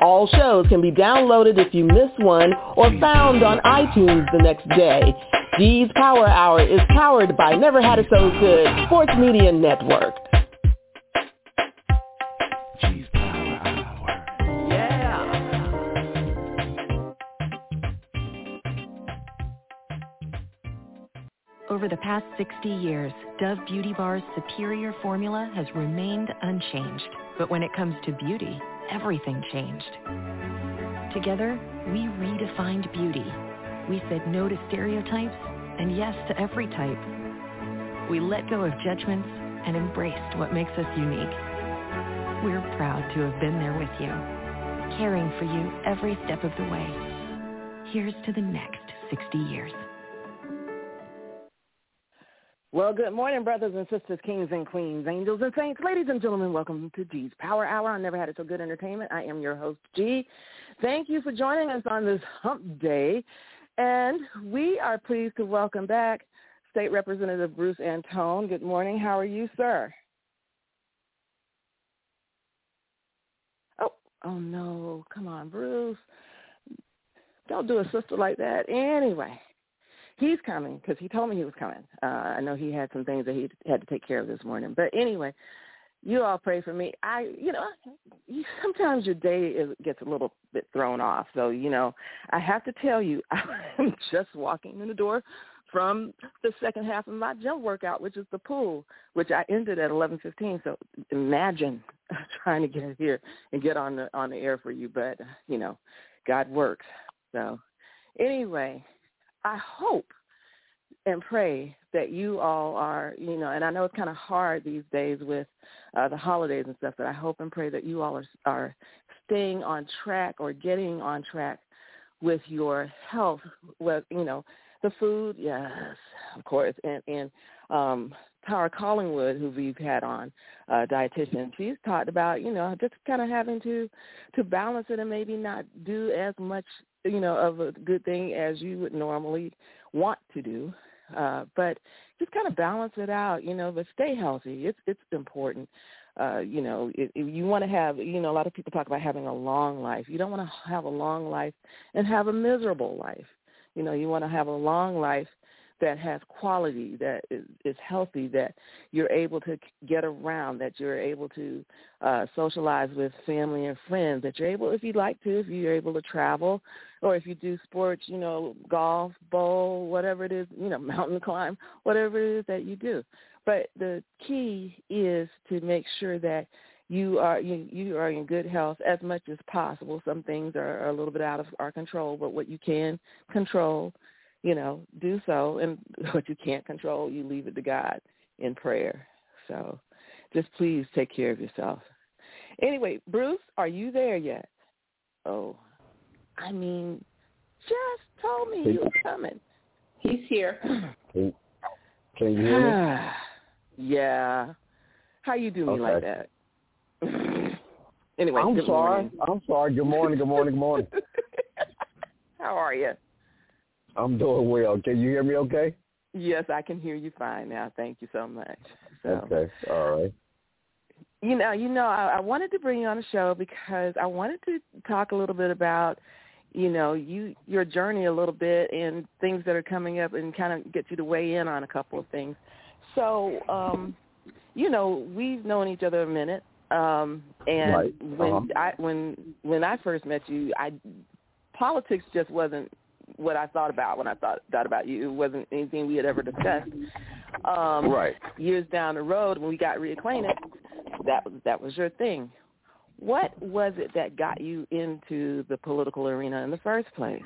All shows can be downloaded if you miss one or found on iTunes the next day. G's Power Hour is powered by Never Had It So Good Sports Media Network. G's Power Hour. Yeah. Over the past 60 years, Dove Beauty Bar's superior formula has remained unchanged. But when it comes to beauty, everything changed. Together, we redefined beauty. We said no to stereotypes and yes to every type. We let go of judgments and embraced what makes us unique. We're proud to have been there with you, caring for you every step of the way. Here's to the next 60 years. Well, good morning, brothers and sisters, kings and queens, angels and saints. Ladies and gentlemen, welcome to G's Power Hour. I never had it so good entertainment. I am your host, G. Thank you for joining us on this hump day. And we are pleased to welcome back State Representative Bruce Antone. Good morning. How are you, sir? Oh, oh no. Come on, Bruce. Don't do a sister like that. Anyway, he's coming because he told me he was coming. Uh, I know he had some things that he had to take care of this morning. But anyway, you all pray for me. I, you know, sometimes your day is, gets a little bit thrown off. So, you know, I have to tell you, I'm just walking in the door from the second half of my gym workout, which is the pool, which I ended at 11:15. So imagine trying to get here and get on the on the air for you, but you know, God works. So, anyway, I hope and pray that you all are, you know, and I know it's kind of hard these days with uh, the holidays and stuff, but I hope and pray that you all are, are staying on track or getting on track with your health. With, you know, the food, yes, of course, and and um, Tara Collingwood, who we've had on, uh, dietitian, she's talked about, you know, just kind of having to to balance it and maybe not do as much, you know, of a good thing as you would normally want to do uh, but just kind of balance it out, you know, but stay healthy. It's it's important. Uh, you know, if, if you want to have, you know, a lot of people talk about having a long life. You don't want to have a long life and have a miserable life. You know, you want to have a long life that has quality, that is, is healthy, that you're able to get around, that you're able to uh, socialize with family and friends, that you're able, if you'd like to, if you're able to travel, or if you do sports, you know, golf, bowl, whatever it is, you know, mountain climb, whatever it is that you do. But the key is to make sure that you are you, you are in good health as much as possible. Some things are, are a little bit out of our control, but what you can control, you know, do so. And what you can't control, you leave it to God in prayer. So just please take care of yourself. Anyway, Bruce, are you there yet? Oh, I mean, just told me he was coming. He's here. Can, can you hear me? yeah. How you do me Okay. like that? anyway, I'm good sorry. morning. I'm sorry. Good morning. Good morning. Good morning. How are you? I'm doing well. Can you hear me okay? Yes, I can hear you fine now. Thank you so much. So, Okay. All right. you know, you know, I, I wanted to bring you on the show because I wanted to talk a little bit about, you know, you your journey a little bit and things that are coming up and kind of get you to weigh in on a couple of things. So, um, you know, we've known each other a minute. Um and Right. when Uh-huh. I when when I first met you, I politics just wasn't what I thought about when I thought thought about you. It wasn't anything we had ever discussed. Um Right. years down the road when we got reacquainted, that was that was your thing. What was it that got you into the political arena in the first place?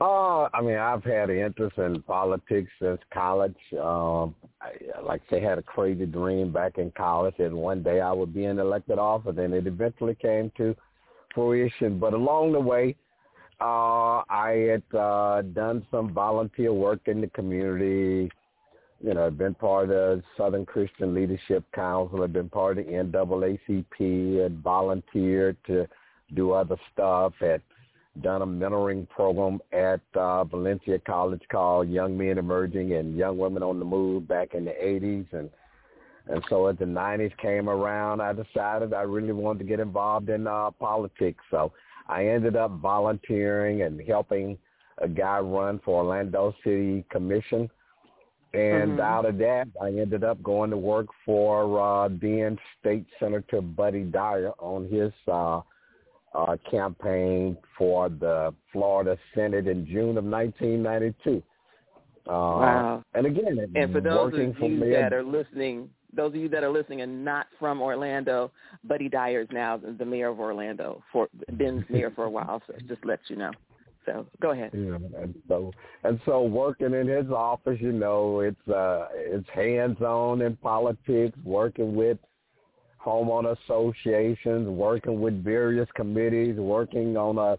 Uh, I mean, I've had an interest in politics since college. Um, I, like I say, had a crazy dream back in college that one day I would be in elected office, and it eventually came to fruition. But along the way, uh, I had uh, done some volunteer work in the community. You know, been part of Southern Christian Leadership Council. I've been part of the NAACP. and volunteered to do other stuff. Had done a mentoring program at uh, Valencia College called Young Men Emerging and Young Women on the Move back in the 80s. And and so as the 90s came around, I decided I really wanted to get involved in uh, politics. So I ended up volunteering and helping a guy run for Orlando City Commission. And Mhm. out of that, I ended up going to work for uh, then State Senator Buddy Dyer on his uh, uh, campaign for the Florida Senate in June of 1992. Uh, Wow. And again, And for those of you that are listening, those of you that are listening and not from Orlando, Buddy Dyer is now the mayor of Orlando. For been mayor for a while, so just lets you know. So go ahead. Yeah, and so and so working in his office, you know, it's uh it's hands on in politics, working with homeowner associations, working with various committees, working on a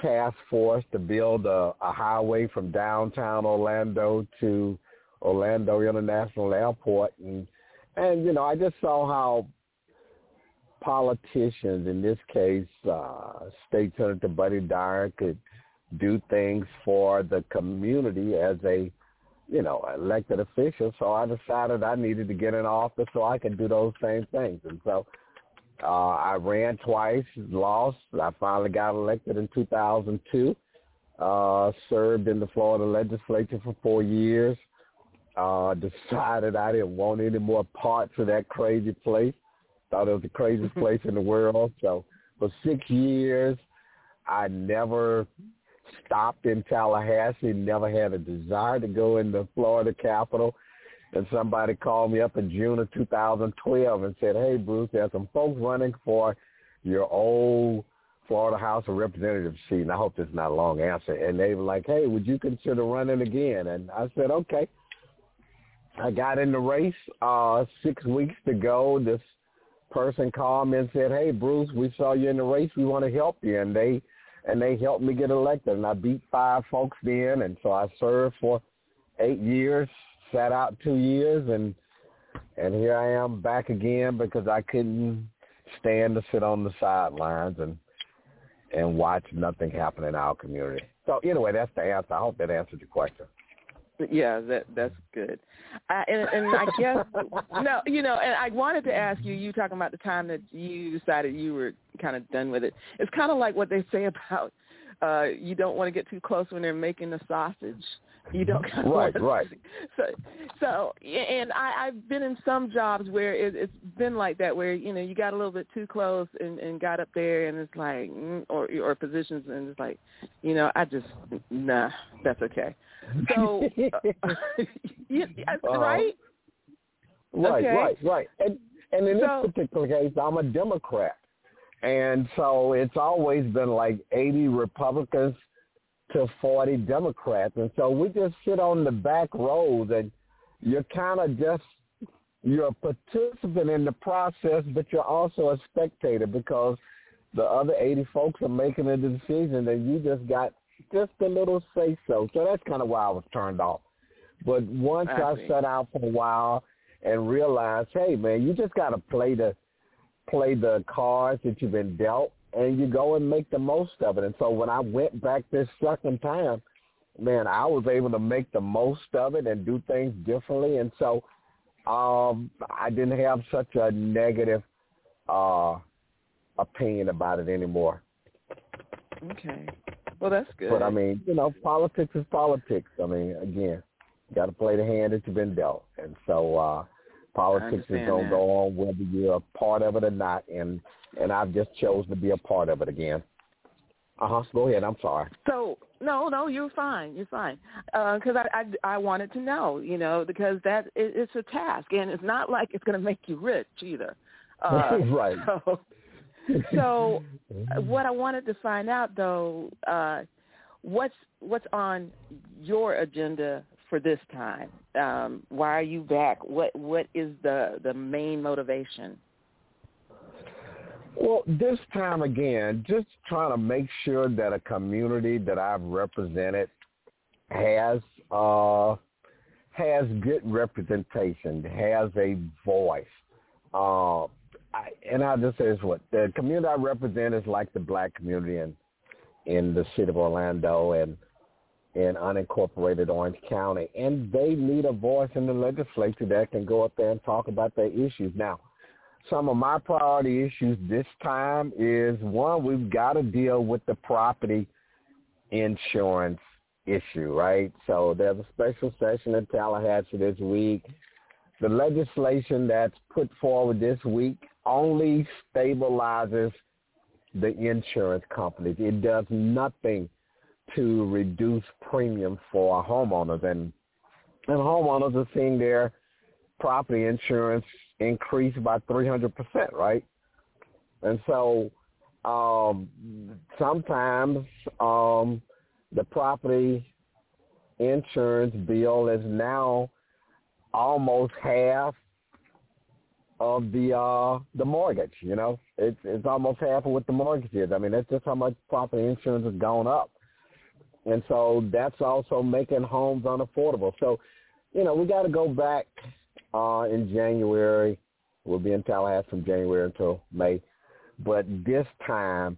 task force to build a, a highway from downtown Orlando to Orlando International Airport and and you know, I just saw how politicians, in this case, uh, State Senator Buddy Dyer could do things for the community as a, you know, elected official. So I decided I needed to get in office so I could do those same things. And so uh, I ran twice, lost. I finally got elected in 2002. Uh, served in the Florida legislature for four years. Uh, decided I didn't want any more parts of that crazy place. Thought it was the craziest place in the world. So for six years, I never stopped in Tallahassee, never had a desire to go in the Florida Capitol. And somebody called me up in June of 2012 and said, hey, Bruce, there's some folks running for your old Florida House of Representatives seat. And I hope this is not a long answer. And they were like, hey, would you consider running again? And I said, okay. I got in the race uh, six weeks to go. This person called me and said, hey, Bruce, we saw you in the race. We want to help you. And they and they helped me get elected. And I beat five folks then. And so I served for eight years, sat out two years, and and here I am back again because I couldn't stand to sit on the sidelines and and watch nothing happen in our community. So anyway, that's the answer. I hope that answered your question. Yeah, that that's good. I, and, and I guess no, you know, and I wanted to ask you. You talking about the time that you decided you were kind of done with it. It's kind of like what they say about uh you don't want to get too close when they're making the sausage. You don't kind of Right, right. So, so, and I, I've been in some jobs where it, it's been like that, where you know you got a little bit too close and, and got up there, and it's like, mm, or or positions, and it's like, you know, I just nah, that's okay. So, uh, yeah, Uh-huh. right? Right, Okay. right, right. And and in So- this particular case, I'm a Democrat, and so it's always been like 80 Republicans to 40 Democrats, and so we just sit on the back rows, and you're kind of just you're a participant in the process, but you're also a spectator because the other 80 folks are making a decision, and you just got just a little say so. So that's kind of why I was turned off. But once I I, sat out for a while and realized, hey man, you just got to play the play the cards that you've been dealt, and you go and make the most of it. And so when I went back this second time, man, I was able to make the most of it and do things differently. And so um, I didn't have such a negative uh, opinion about it anymore. Okay. Well, that's good. But I mean, you know, politics is politics. I mean, again, you got to play the hand that you've been dealt, and so uh, politics is going to go on whether you're a part of it or not. And and I've just chose to be a part of it again. Uh huh. Go ahead. I'm sorry. So no, no, you're fine. You're fine. Because I, I I wanted to know, you know, because that it, it's a task, and it's not like it's going to make you rich either. Uh, Right. So, so what I wanted to find out though, uh, what's what's on your agenda for this time? Um, why are you back? What what is the the main motivation? Well, this time again, just trying to make sure that a community that I've represented has uh, has good representation, has a voice. Uh, I, and I'll just say this: what the community I represent is like the black community in in the city of Orlando and in unincorporated Orange County, and they need a voice in the legislature that can go up there and talk about their issues. Now, some of my priority issues this time is one, we've got to deal with the property insurance issue, right? So there's a special session in Tallahassee this week. The legislation that's put forward this week only stabilizes the insurance companies. It does nothing to reduce premiums for homeowners, and and homeowners are seeing their property insurance increase by 300%, right? And so um, sometimes um, the property insurance bill is now almost half of the uh the mortgage, you know. It's it's almost half of what the mortgage is. I mean, that's just how much property insurance has gone up. And so that's also making homes unaffordable. So, you know, we got to go back uh in January. We'll be in Tallahassee from January until May. But this time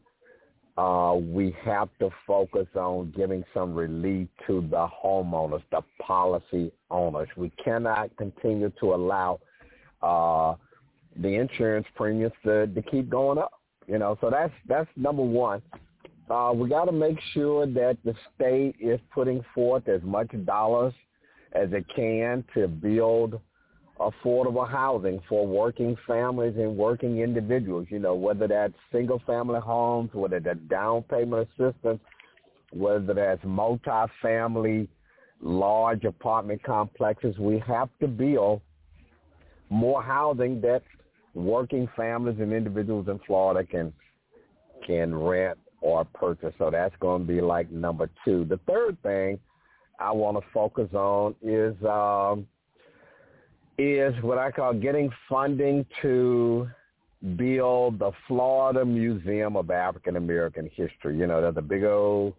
uh, we have to focus on giving some relief to the homeowners, the policy owners. We cannot continue to allow uh, the insurance premiums to, to keep going up. You know, so that's that's number one. Uh, we got to make sure that the state is putting forth as much dollars as it can to build affordable housing for working families and working individuals, you know, whether that's single family homes, whether that's down payment assistance, whether that's multi-family large apartment complexes, we have to build more housing that working families and individuals in Florida can can rent or purchase. So that's going to be like number two. The third thing I want to focus on is um, is what I call getting funding to build the Florida Museum of African American History. You know, there's a big old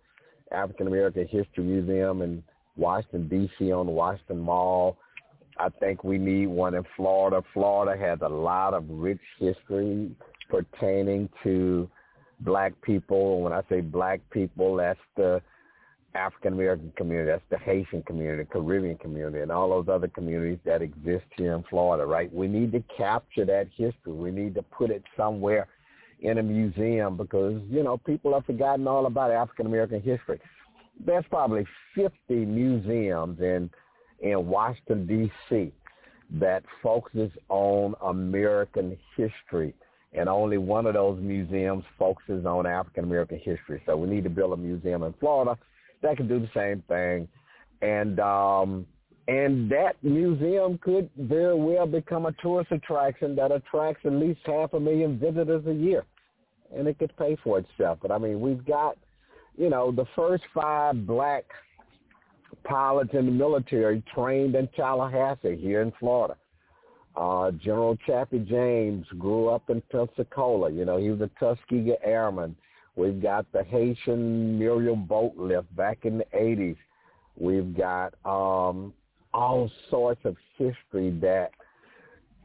African American History Museum in Washington D.C. on Washington Mall. I think we need one in Florida. Florida has a lot of rich history pertaining to black people. When I say black people, that's the African American community, that's the Haitian community, Caribbean community, and all those other communities that exist here in Florida, right? We need to capture that history. We need to put it somewhere in a museum because, you know, people have forgotten all about African American history. There's probably 50 museums in in Washington D.C. that focuses on American history and only one of those museums focuses on African American history. So we need to build a museum in Florida that could do the same thing. And um, and that museum could very well become a tourist attraction that attracts at least half a million visitors a year, and it could pay for itself. But I mean, we've got, you know, the first five black pilots in the military trained in Tallahassee here in Florida. Uh, General Chappie James grew up in Pensacola. You know, he was a Tuskegee Airman. We've got the Haitian Mariel boat lift back in the 80s. We've got um, all sorts of history that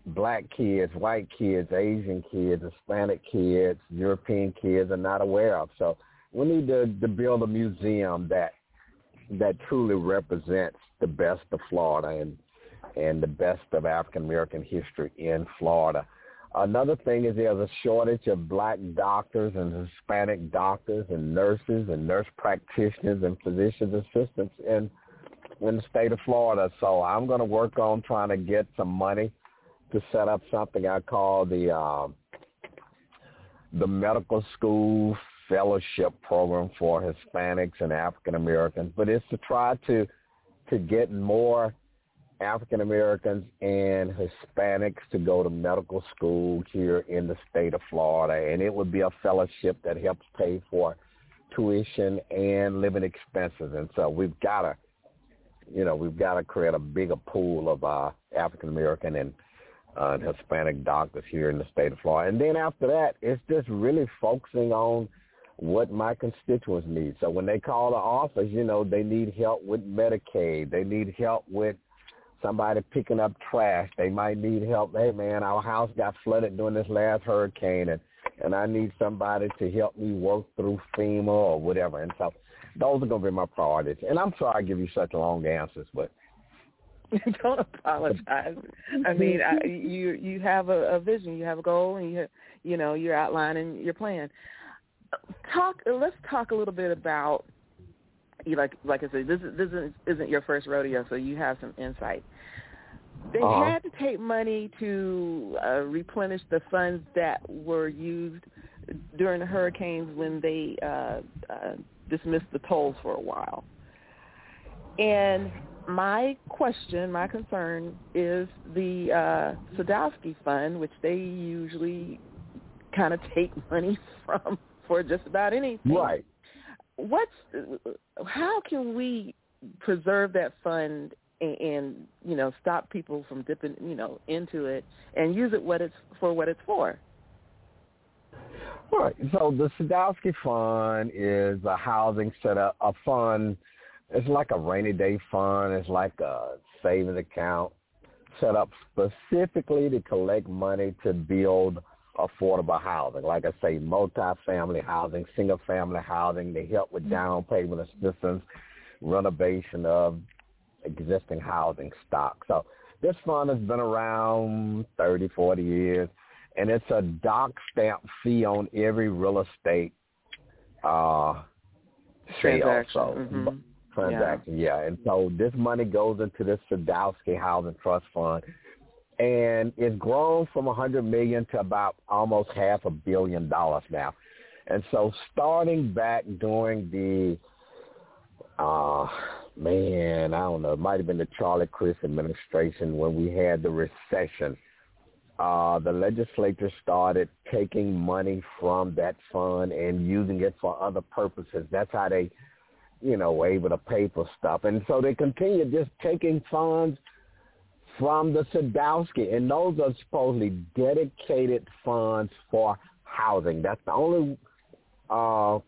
black kids, white kids, Asian kids, Hispanic kids, European kids are not aware of. So we need to, to build a museum that that truly represents the best of Florida and and the best of African American history in Florida. Another thing is there's a shortage of black doctors and Hispanic doctors and nurses and nurse practitioners and physician assistants in in the state of Florida. So I'm going to work on trying to get some money to set up something I call the uh, the medical school fellowship program for Hispanics and African Americans. But it's to try to to get more African Americans and Hispanics to go to medical school here in the state of Florida, and it would be a fellowship that helps pay for tuition and living expenses, and so we've got to, you know, we've got to create a bigger pool of uh, African American and uh, Hispanic doctors here in the state of Florida. And then after that, it's just really focusing on what my constituents need. So when they call the office, you know, they need help with Medicaid. They need help with somebody picking up trash. They might need help. Hey, man, our house got flooded during this last hurricane, and and I need somebody to help me work through FEMA or whatever. And so those are going to be my priorities. And I'm sorry I give you such long answers, but don't apologize. I mean, I, you you have a, a vision, you have a goal, and you you know you're outlining your plan. Talk. Let's talk a little bit about you. like like I said, this this isn't, isn't your first rodeo, so you have some insight. They uh-huh. had to take money to uh, replenish the funds that were used during the hurricanes when they uh, uh, dismissed the tolls for a while. And my question, my concern is the uh, Sadowski Fund, which they usually kind of take money from for just about anything. Right. What's how can we preserve that fund and, and you know stop people from dipping you know into it and use it what it's for what it's for? Right. So the Sadowski Fund is a housing set up a fund. It's like a rainy day fund. It's like a savings account set up specifically to collect money to build affordable housing. Like I say, multi-family housing, single-family housing. They help with down payment assistance, renovation of existing housing stock. So this fund has been around 30, 40 years, and it's a doc stamp fee on every real estate uh, sale. Transaction. So, mm-hmm. Transaction, yeah. yeah. And so this money goes into this Sadowski Housing Trust Fund and it's grown from a hundred million to about almost half a billion dollars now. And so starting back during the uh man, I don't know, it might have been the Charlie Crist administration when we had the recession. Uh the legislature started taking money from that fund and using it for other purposes. That's how they, you know, were able to pay for stuff. And so they continued just taking funds from the Sadowski, and those are supposedly dedicated funds for housing. That's the only uh,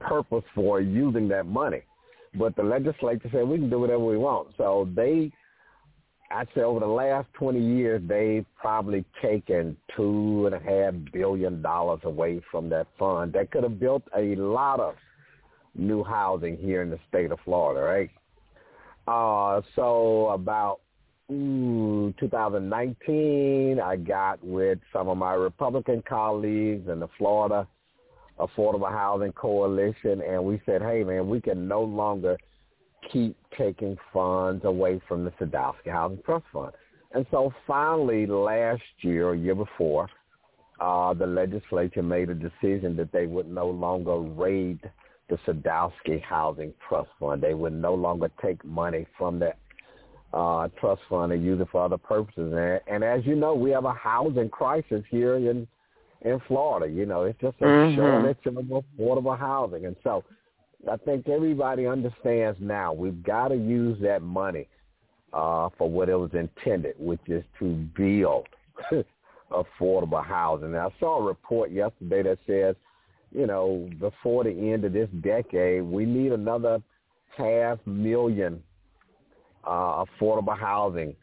purpose for using that money. But the legislature said we can do whatever we want. So they, I'd say over the last 20 years, they've probably taken two and a half billion dollars away from that fund. That could have built a lot of new housing here in the state of Florida, right? Uh, so about ooh, 2019, I got with some of my Republican colleagues in the Florida Affordable Housing Coalition, and we said, hey, man, we can no longer keep taking funds away from the Sadowski Housing Trust Fund. And so finally last year or year before, uh, the legislature made a decision that they would no longer raid the Sadowski Housing Trust Fund. They would no longer take money from the uh, trust fund and use it for other purposes. And, and as you know, we have a housing crisis here in in Florida. You know, it's just a mm-hmm. shortage of affordable housing, and so I think everybody understands now we've got to use that money uh, for what it was intended, which is to build affordable housing. And I saw a report yesterday that says, you know, before the end of this decade, we need another half million uh, affordable housing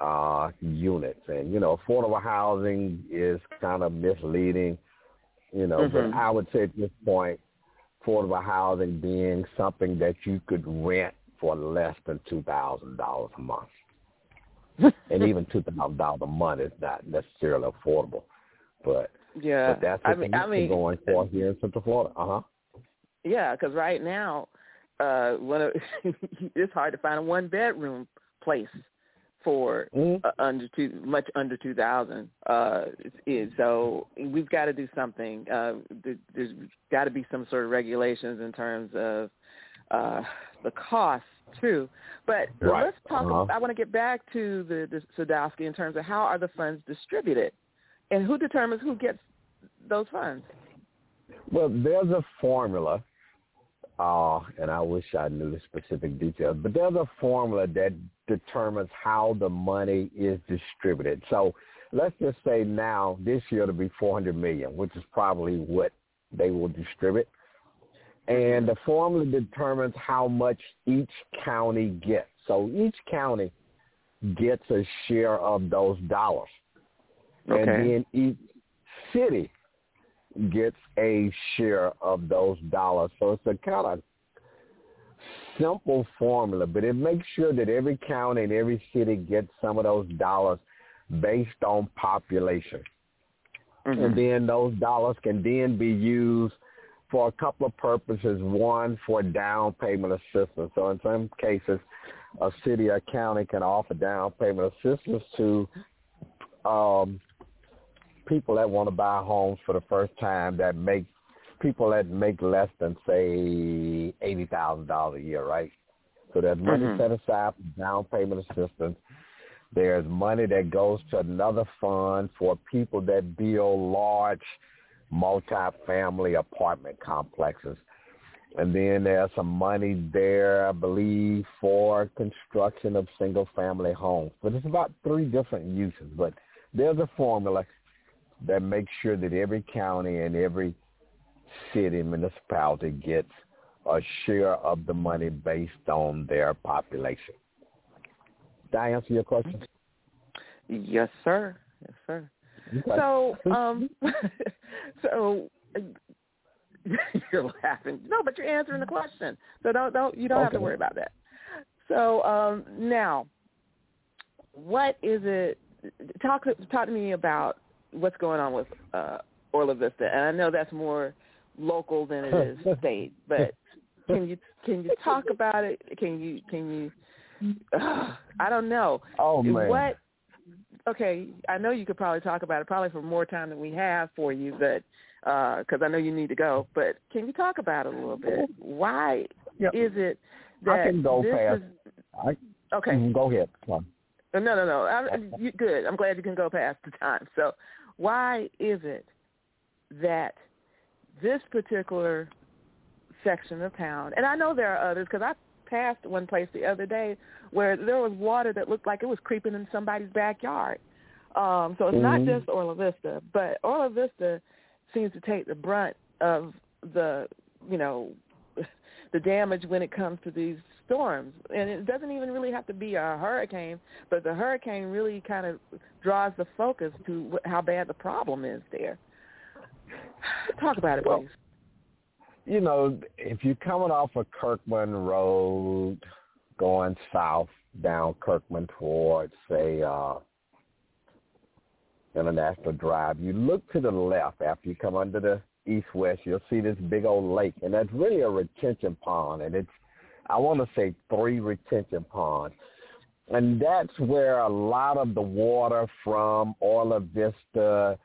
uh, units. And, you know, affordable housing is kind of misleading, you know, mm-hmm. but I would say at this point, affordable housing being something that you could rent for less than $2,000 a month. and even $2,000 a month is not necessarily affordable. But, yeah, but that's I what mean, I mean, mean, going for here in Central Florida. Uh-huh. Yeah, because right now, uh, one of, it's hard to find a one bedroom place for mm-hmm. uh, under two, much under two thousand. Uh, is so we've got to do something. Uh, there's got to be some sort of regulations in terms of uh, the cost too. But right. let's talk. Uh-huh. I want to get back to the, the Sadowski in terms of how are the funds distributed, and who determines who gets those funds. Well, there's a formula uh, and I wish I knew the specific details, but there's a formula that determines how the money is distributed. So let's just say now this year it'll be 400 million, which is probably what they will distribute. And the formula determines how much each county gets. So each county gets a share of those dollars. Okay. And then each city gets a share of those dollars. So it's a kind of simple formula, but it makes sure that every county and every city gets some of those dollars based on population. Mm-hmm. And then those dollars can then be used for a couple of purposes. One, for down payment assistance. So in some cases, a city or county can offer down payment assistance to um, people that want to buy homes for the first time that make people that make less than say eighty thousand dollars a year, right? So there's money Mhm. set aside for down payment assistance. There's money that goes to another fund for people that build large multi-family apartment complexes. And then there's some money there, I believe, for construction of single-family homes. But it's about three different uses. But there's a formula that makes sure that every county and every city municipality gets a share of the money based on their population. Did I answer your question? Yes, sir. Yes, sir. Okay. So, um, so you're laughing. No, but you're answering the question. So don't don't you don't have to worry about that. So um, now, what is it? Talk talk to me about what's going on with uh, Orlo Vista, and I know that's more local than it is state. But can you can you talk about it? Can you can you? Uh, I don't know. oh man. What? Okay, I know you could probably talk about it probably for more time than we have for you, but because I know you need to go. But can you talk about it a little bit? Why Yep. is it I that can go this past. is I, okay? Go ahead. Come on. No, no, no. I'm, you, good. I'm glad you can go past the time. So, why is it that this particular section of town, and I know there are others because I passed one place the other day where there was water that looked like it was creeping in somebody's backyard. Um, so it's not Mhm. just Orlo Vista, but Orlo Vista seems to take the brunt of the, you know, the damage when it comes to these storms. And it doesn't even really have to be a hurricane, but the hurricane really kind of draws the focus to how bad the problem is there. Talk about it, Well, please. you know, if you're coming off of Kirkman Road, going south down Kirkman towards, say, uh, International Drive, you look to the left after you come under the east-west, you'll see this big old lake, and that's really a retention pond, and it's, I want to say three retention ponds. And that's where a lot of the water from Orlo Vista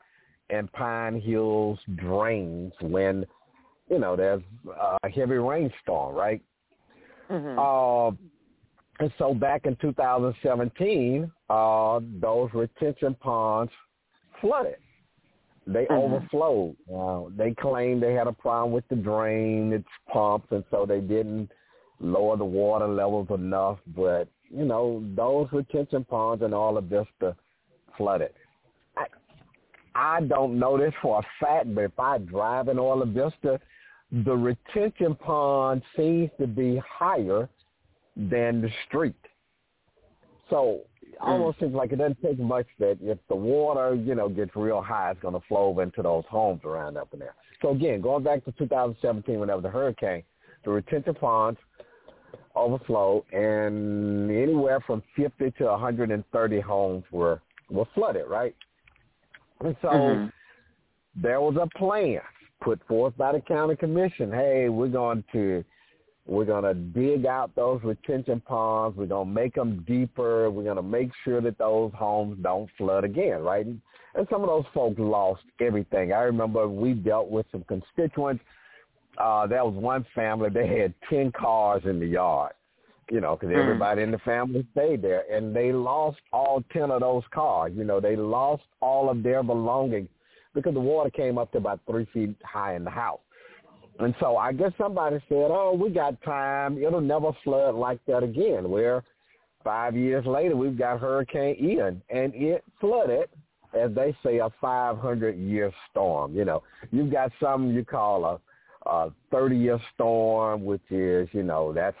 and Pine Hills drains when you know, there's a heavy rainstorm, right? hmm Uh, and so back in 2017, uh, those retention ponds flooded. They Mhm. overflowed. Uh, they claimed they had a problem with the drain, its pumps, and so they didn't lower the water levels enough. But, you know, those retention ponds and all of this the flooded. I, I don't know this for a fact, but if I drive in Orlo Vista, the retention pond seems to be higher than the street. So it hmm. almost seems like it doesn't take much that if the water, you know, gets real high, it's going to flow over into those homes around up in there. So again, going back to 2017, when there was a hurricane, the retention ponds overflowed, and anywhere from 50 to 130 homes were were flooded, right? And so Mhm. there was a plan put forth by the county commission. Hey, we're going to we're going to dig out those retention ponds. We're going to make them deeper. We're going to make sure that those homes don't flood again, right? And some of those folks lost everything. I remember we dealt with some constituents. Uh, there was one family. They had 10 cars in the yard, you know, because Mm. everybody in the family stayed there. And they lost all 10 of those cars. You know, they lost all of their belongings because the water came up to about three feet high in the house. And so I guess somebody said, oh, we got time. It'll never flood like that again. Where five years later, we've got Hurricane Ian, and it flooded, as they say, a 500-year storm. You know, you've got something you call a, a 30-year storm, which is, you know, that's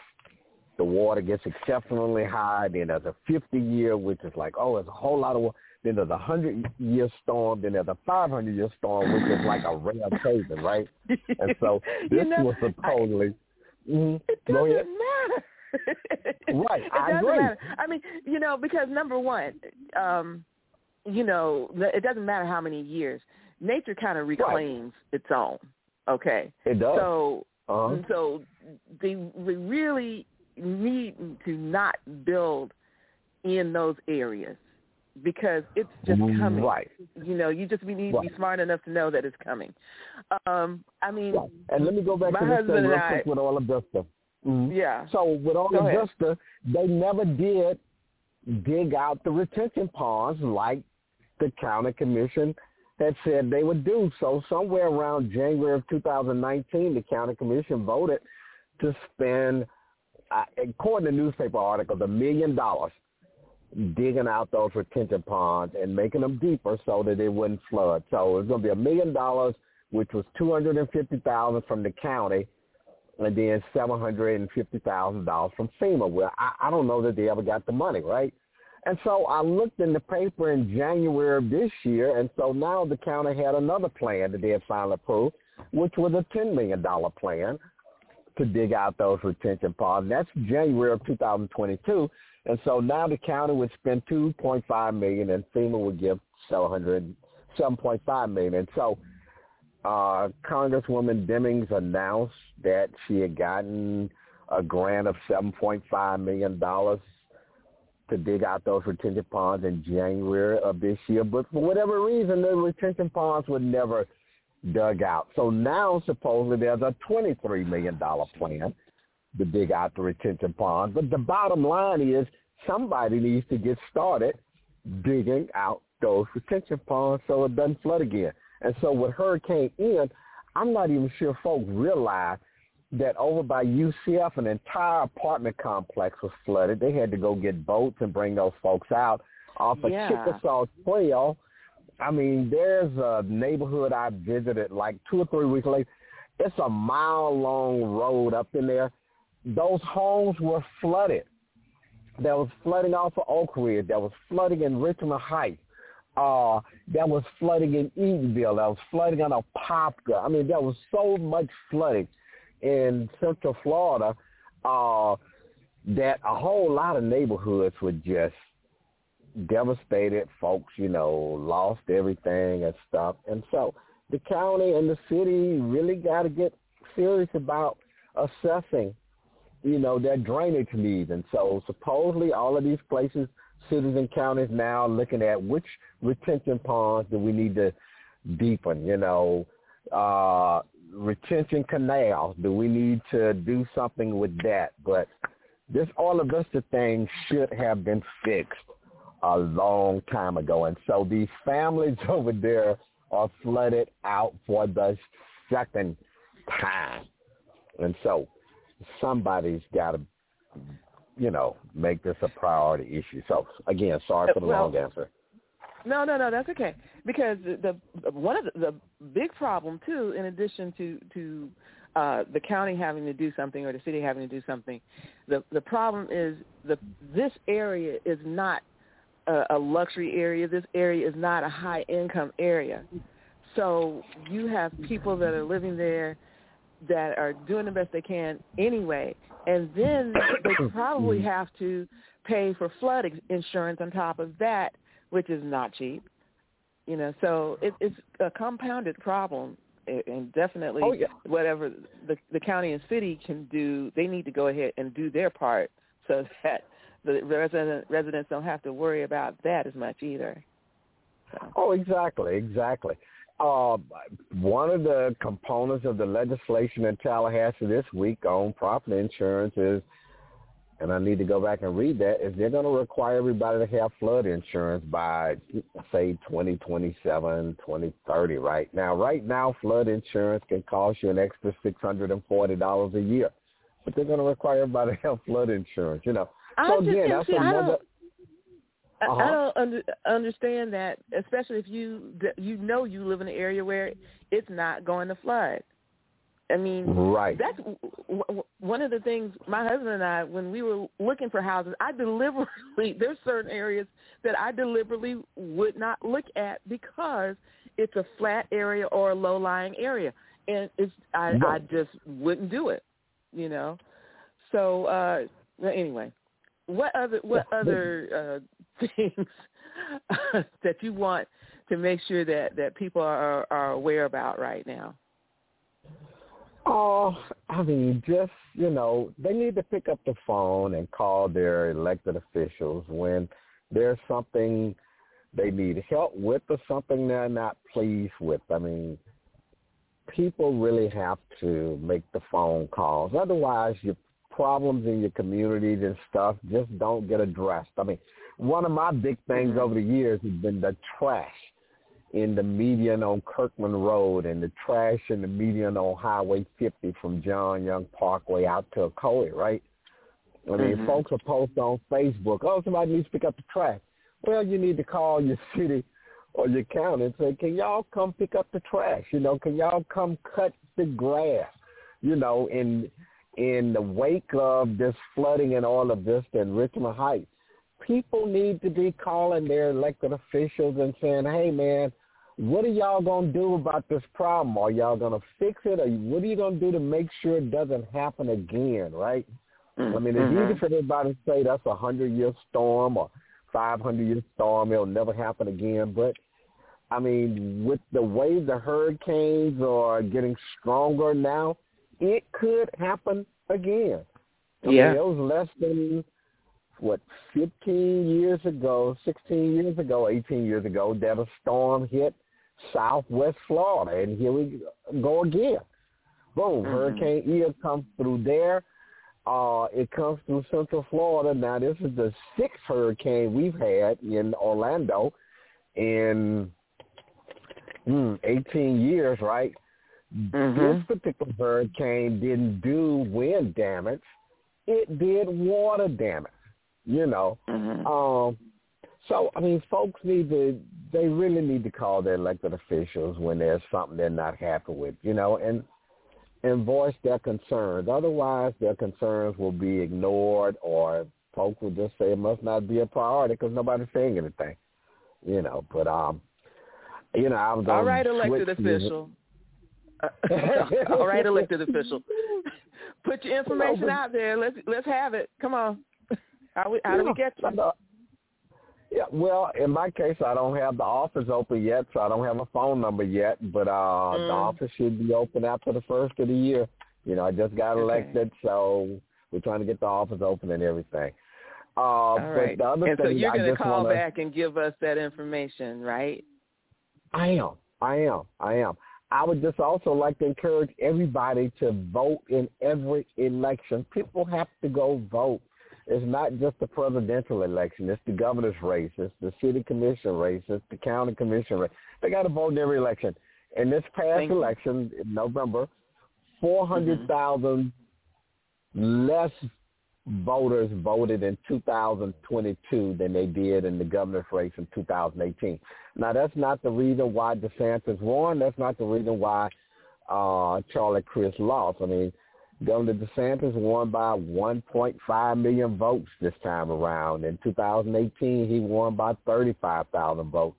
the water gets exceptionally high. Then there's a 50-year, which is like, oh, it's a whole lot of water. Then there's a 100-year storm. Then there's a 500-year storm, which is like a rare occasion, right? And so this you know, was supposedly. I, mm, it doesn't ahead. matter. Right, it I doesn't agree. matter. I mean, you know, because number one, um, you know, it doesn't matter how many years. Nature kind of reclaims its own. Okay. It does. So uh-huh. so they we really need to not build in those areas because it's just coming. Right. You know, you just we need to be smart enough to know that it's coming. Um, I mean, Right. And let me go back to this husband thing and real I- quick with Orlo Vista. Mhm. yeah. So with all Go ahead. They never did dig out the retention ponds like the county commission had said they would do. So somewhere around January of 2019, the county commission voted to spend, uh, according to newspaper articles, a million dollars digging out those retention ponds and making them deeper so that they wouldn't flood. So it's going to be a million dollars, which was two hundred and fifty thousand from the county, and then seven hundred and fifty thousand dollars from FEMA. Well, I, I don't know that they ever got the money, right? And so I looked in the paper in January of this year, and so now the county had another plan that they had finally approved, which was a ten million dollar plan to dig out those retention ponds. That's January of 2022, and so now the county would spend 2.5 million, and FEMA would give 700, 7.5 million. And so uh, Congresswoman Demings announced that she had gotten a grant of 7.5 million dollars to dig out those retention ponds in January of this year. But for whatever reason, the retention ponds were never dug out. So now supposedly there's a $23 million plan to dig out the retention ponds. But the bottom line is somebody needs to get started digging out those retention ponds so it doesn't flood again. And so with Hurricane Ian, I'm not even sure folks realize that over by UCF, an entire apartment complex was flooded. They had to go get boats and bring those folks out off of Yeah. Chickasaw Trail. I mean, there's a neighborhood I visited like two or three weeks later. It's a mile long road up in there. Those homes were flooded. There was flooding off of Oak Ridge. There was flooding in Richmond Heights. Uh, there was flooding in Eatonville. There was flooding on Apopka. I mean, there was so much flooding in Central Florida uh, that a whole lot of neighborhoods were just devastated. Folks, you know, lost everything and stuff. And so the county and the city really got to get serious about assessing, you know, their drainage needs. And so supposedly all of these places, cities and counties now looking at which retention ponds do we need to deepen, you know, uh, retention canals. Do we need to do something with that? But this Orlo Vista thing should have been fixed a long time ago. And so these families over there are flooded out for the second time. And so somebody's got to, you know, make this a priority issue. So again, sorry for the Well, long answer. No, no, no, that's okay. Because the, the one of the, the big problem too, in addition to to uh, the county having to do something or the city having to do something, the the problem is the this area is not a, a luxury area. This area is not a high income area. So you have people that are living there that are doing the best they can anyway, and then they probably have to pay for flood insurance on top of that, which is not cheap. You know, so it, it's a compounded problem, and definitely Oh, yeah. whatever the the county and city can do, they need to go ahead and do their part so that the resident residents don't have to worry about that as much either. So. Oh, exactly, exactly. Uh, one of the components of the legislation in Tallahassee this week on property insurance is and I need to go back and read that, is they're going to require everybody to have flood insurance by, say, 2027, 2030, right? Now, right now, flood insurance can cost you an extra $640 a year, but they're going to require everybody to have flood insurance, you know. I so again, that's see, I another... don't, Uh-huh. I don't under, understand that, especially if you you know you live in an area where it's not going to flood. I mean, Right. that's w- w- one of the things my husband and I, when we were looking for houses, I deliberately there's certain areas that I deliberately would not look at because it's a flat area or a low lying area, and it's I, I just wouldn't do it, you know. So uh anyway, what other what other uh, things that you want to make sure that that people are are aware about right now? Oh, I mean, just, you know, they need to pick up the phone and call their elected officials when there's something they need help with or something they're not pleased with. I mean, people really have to make the phone calls. Otherwise, your problems in your communities and stuff just don't get addressed. I mean, one of my big things Mhm. over the years has been the trash in the median on Kirkman Road and the trash in the median on Highway 50 from John Young Parkway out to Ocoee, right? I mean, Mhm. folks are post on Facebook, oh, somebody needs to pick up the trash. Well, you need to call your city or your county and say, can y'all come pick up the trash? You know, can y'all come cut the grass? You know, in in the wake of this flooding and all of this in Richmond Heights, people need to be calling their elected officials and saying, hey, man, what are y'all going to do about this problem? Are y'all going to fix it? Or what are you going to do to make sure it doesn't happen again, right? I mean, it's easy mm-hmm. for everybody to say that's a 100-year storm or 500-year storm. It'll never happen again. But, I mean, with the way the hurricanes are getting stronger now, it could happen again. I Yeah. mean, it was less than what 15 years ago, 16 years ago, 18 years ago that a storm hit Southwest Florida, and here we go again. Boom! Mhm. Hurricane Ian comes through there. Uh, it comes through Central Florida. Now this is the sixth hurricane we've had in Orlando in mm, 18 years, right? Mhm. This particular hurricane didn't do wind damage; it did water damage. You know, Mhm. um, so I mean, folks need to they really need to call their elected officials when there's something they're not happy with, you know, and and voice their concerns. Otherwise, their concerns will be ignored, or folks will just say it must not be a priority because nobody's saying anything, you know. But um, you know, I was All elected switch- official. All right, elected official. Put your information out there. Let's let's have it. Come on. How we how do we get you? Yeah, well, in my case, I don't have the office open yet, so I don't have a phone number yet. But uh the Mm. office should be open after the first of the year. You know, I just got Okay. elected, so we're trying to get the office open and everything. Uh, All but the other And so you're going to call wanna, back and give us that information, right? I am. I am. I am. I would just also like to encourage everybody to vote in every election. People have to go vote. It's not just the presidential election. It's the governor's race. It's the city commission race. It's the county commission race. They got to vote in every election. In this past Thank you. election in November, 400,000 less voters voted in 2022 than they did in the governor's race in 2018. Now, that's not the reason why DeSantis won. That's not the reason why uh, Charlie Crist lost. I mean, Governor DeSantis won by 1.5 million votes this time around. In 2018, he won by 35,000 votes.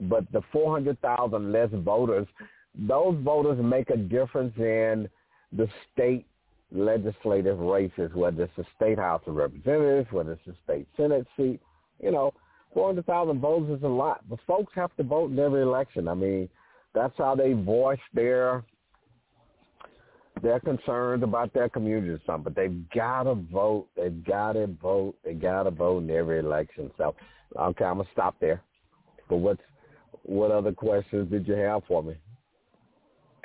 But the 400,000 less voters, those voters make a difference in the state legislative races, whether it's the state House of Representatives, whether it's the state Senate seat. You know, 400,000 votes is a lot, but folks have to vote in every election. I mean, that's how they voice their their concerned about their community or something. But they've got to vote. They've got to vote. They got to vote in every election. So, okay, I'm gonna stop there. But what's what other questions did you have for me?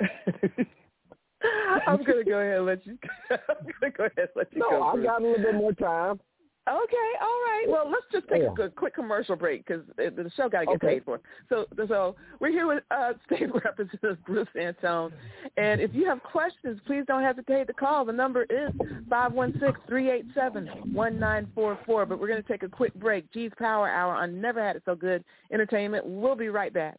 I'm gonna go ahead and let you. I'm gonna go ahead and let you no, go. I got a little bit more time. Okay, all right. Well, let's just take Yeah. a quick commercial break because the show got to get Okay. paid for. So, so we're here with uh, State Representative Bruce Antone, and if you have questions, please don't hesitate to call. The number is five one six three eight seven one nine four four. But we're going to take a quick break. G's Power Hour on Never Had It So Good Entertainment. We'll be right back.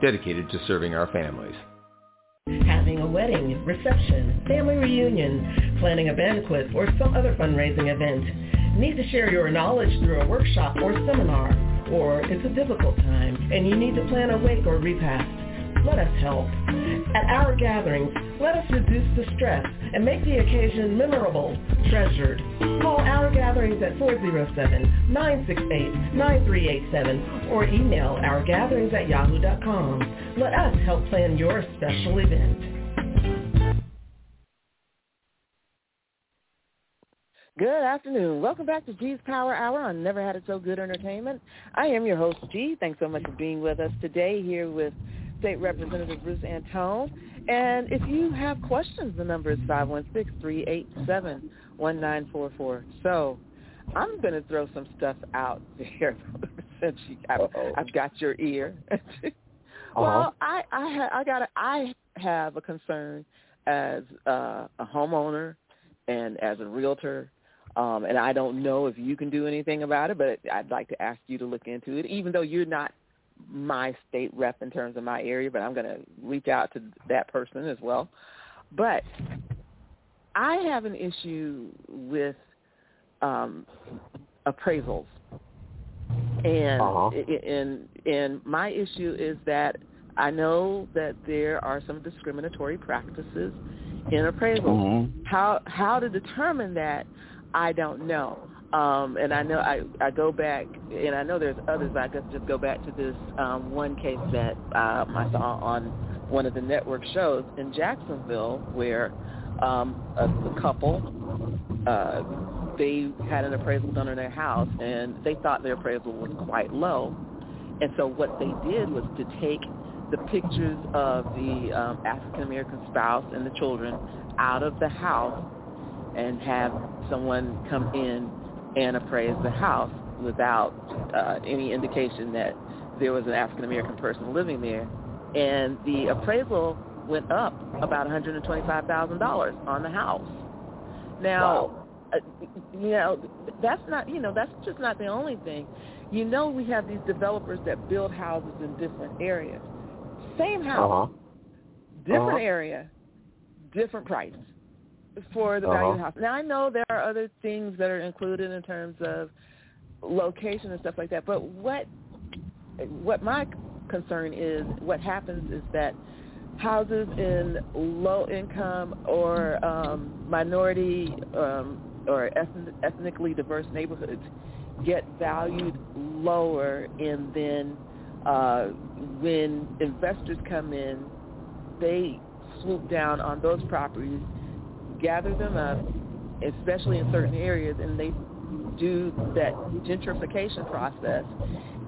dedicated to serving our families. Having a wedding, reception, family reunion, planning a banquet, or some other fundraising event. Need to share your knowledge through a workshop or seminar, or it's a difficult time and you need to plan a wake or repast. Let us help. At our gatherings, let us reduce the stress and make the occasion memorable, treasured. Call our gatherings at 407-968-9387 or email ourgatherings at yahoo.com. Let us help plan your special event. Good afternoon. Welcome back to G's Power Hour on Never Had It So Good Entertainment. I am your host, G. Thanks so much for being with us today here with State Representative Bruce Antone. And if you have questions, the number is 516-387-1944. So I'm going to throw some stuff out there since you, I've, I've got your ear. well, I I, ha- I got a, I have a concern as uh, a homeowner and as a realtor um, and I don't know if you can do anything about it, but I'd like to ask you to look into it, even though you're not my state rep in terms of my area, but I'm going to reach out to that person as well. But I have an issue with um, appraisals, and Uh-huh. and and my issue is that I know that there are some discriminatory practices in appraisals. Mm-hmm. How how to determine that, I don't know. Um, and I know I, I go back, and I know there's others. I guess just go back to this um, one case that um, I saw on one of the network shows in Jacksonville, where um, a, a couple uh, they had an appraisal done on their house, and they thought their appraisal was quite low. And so what they did was to take the pictures of the um, African American spouse and the children out of the house and have someone come in and appraised the house without uh, any indication that there was an African American person living there. And the appraisal went up about $125,000 on the house. Now, uh, you know, that's not, you know, that's just not the only thing. You know, we have these developers that build houses in different areas. Same house, Uh-huh. different Uh-huh. area, different price for the value of the Uh-huh. house. Now I know there are other things that are included in terms of location and stuff like that, but what what my concern is, what happens is that houses in low income or um, minority um, or ethn- ethnically diverse neighborhoods get valued lower, and then uh, when investors come in, they swoop down on those properties, gather them up, especially in certain areas, and they do that gentrification process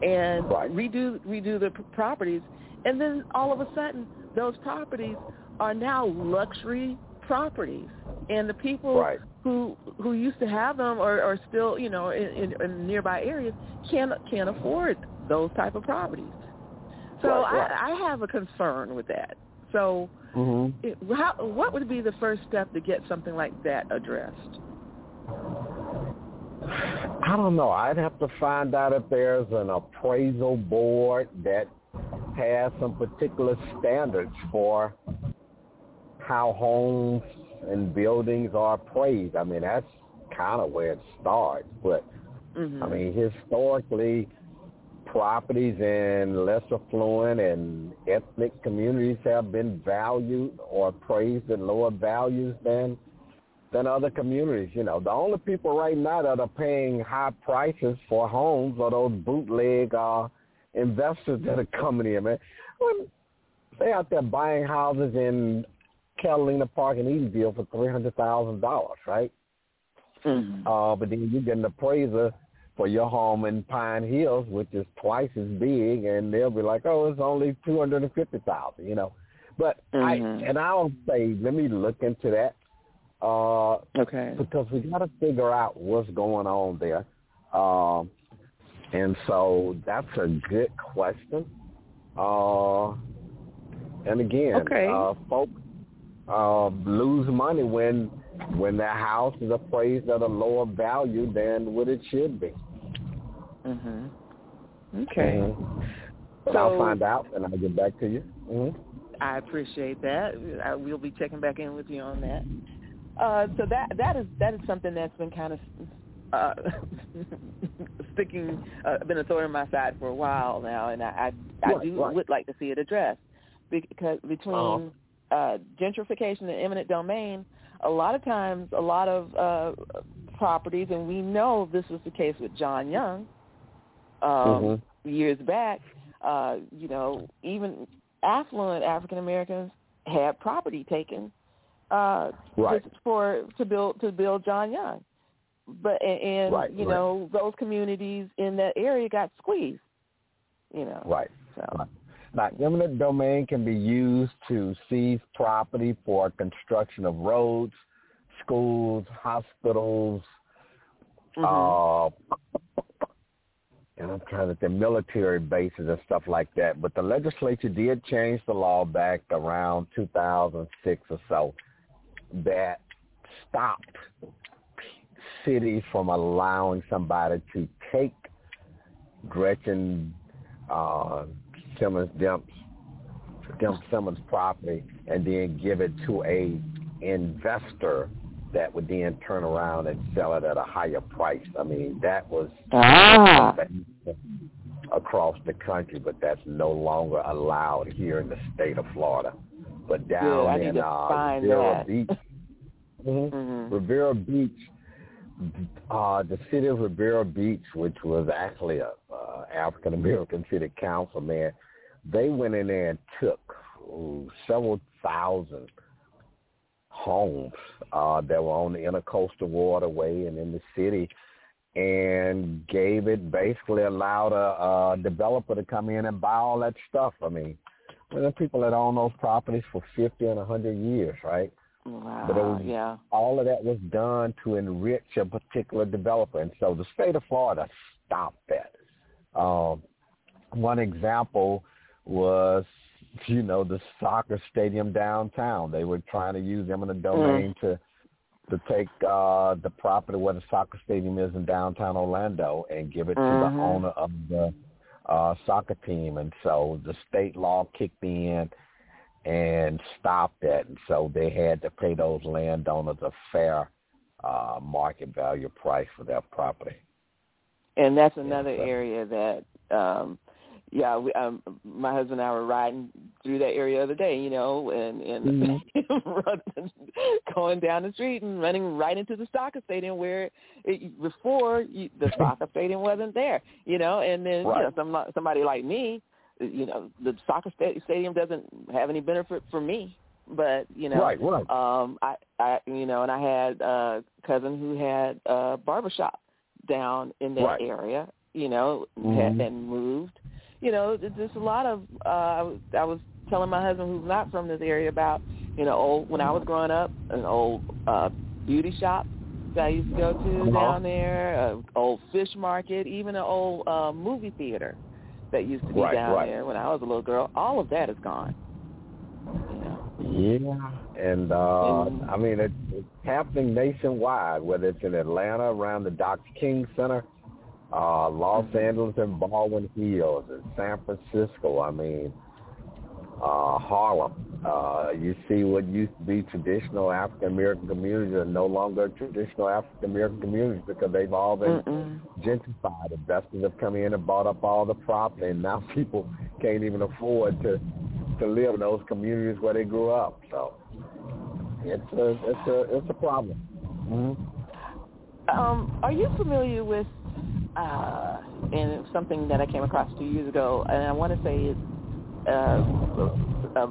and Right. redo redo the properties, and then all of a sudden those properties are now luxury properties, and the people Right. who who used to have them or are still you know in, in, in nearby areas can't can't afford those type of properties. So right. I, I have a concern with that. So Mm-hmm. it, how, what would be the first step to get something like that addressed? I don't know. I'd have to find out if there's an appraisal board that has some particular standards for how homes and buildings are appraised. I mean, that's kind of where it starts. But Mm-hmm. I mean, historically, properties in less affluent and ethnic communities have been valued or praised at lower values than than other communities. You know, the only people right now that are paying high prices for homes are those bootleg uh, investors that are coming in, man. When they out there buying houses in Catalina Park and Eatonville for three hundred thousand dollars, right? Mm-hmm. Uh, but then you get an appraiser for your home in Pine Hills, which is twice as big, and they'll be like, "Oh, it's only two hundred and fifty thousand, you know. But Mhm. I and I'll say, let me look into that uh, Okay. because we got to figure out what's going on there. Um, and so that's a good question. Uh, and again, Okay. uh, folks uh, lose money when when their house is appraised at a lower value than what it should be. Mhm. Okay. Mhm. But I'll find out and I'll get back to you. hmm I appreciate that. I, we'll be checking back in with you on that. Uh, so that that is that is something that's been kind of uh, sticking, uh, been a thorn in my side for a while now, and I I, I do right. would like to see it addressed because between uh, gentrification and eminent domain, a lot of times a lot of uh, properties, and we know this was the case with John Young um, Mhm. years back. Uh, you know, even affluent African Americans had property taken uh, Right. just for to build to build John Young, but and, and Right, you right. know those communities in that area got squeezed. You know, Right. so. Now, eminent domain can be used to seize property for construction of roads, schools, hospitals, mhm. uh, and I'm trying to think military bases and stuff like that. But the legislature did change the law back around 2006 or so that stopped cities from allowing somebody to take Gretchen uh, Simmons Demps Demp Simmons property and then give it to a investor that would then turn around and sell it at a higher price. I mean, that was ah, across the country, but that's no longer allowed here in the state of Florida. But down I in uh, that. Beach, Mhm. Mhm. Riviera Beach, uh, the city of Riviera Beach, which was actually a uh, African American city council man, they went in there and took ooh, several thousand homes uh, that were on the intercoastal waterway and in the city and gave it basically allowed a, a developer to come in and buy all that stuff. I mean, there are people that own those properties for 50 and a 100 years, right? wow, But it was- yeah, all of that was done to enrich a particular developer. And so the state of Florida stopped that. Um, one example was, you know, the soccer stadium downtown. They were trying to use eminent domain to to take uh, the property where the soccer stadium is in downtown Orlando and give it to Mhm. the owner of the uh, soccer team. And so the state law kicked in and stopped that. And so they had to pay those landowners a fair uh, market value price for their property. and that's another so- area that um yeah we um my husband and i were riding through that area the other day you know and and run, going down the street and running right into the soccer stadium where it, before you, the soccer stadium wasn't there you know and then you know some somebody like me you know the soccer sta- stadium doesn't have any benefit for me but you know Right, right. um i i you know and i had a cousin who had a barber shop down in that Right. area you know Mhm. had and moved you know there's a lot of uh I was, I was telling my husband who's not from this area about you know old when i was growing up an old uh beauty shop that i used to go to Uh-huh. down there a old fish market even an old uh movie theater that used to be Right, down right. there when i was a little girl all of that is gone you know Yeah, and uh, And- I mean it, it's happening nationwide, whether it's in Atlanta around the Dr. King Center, uh, Los Mm-hmm. Angeles and Baldwin Hills, and San Francisco. I mean, uh, Harlem. Uh, you see what used to be traditional African American communities are no longer traditional African American communities because they've all been Mm-mm. gentrified. Investors have come in and bought up all the property, and now people can't even afford to to live in those communities where they grew up. So it's a it's a it's a problem. Mm-hmm. Um, are you familiar with uh, and it's something that I came across two years ago, and I want to say it's uh, a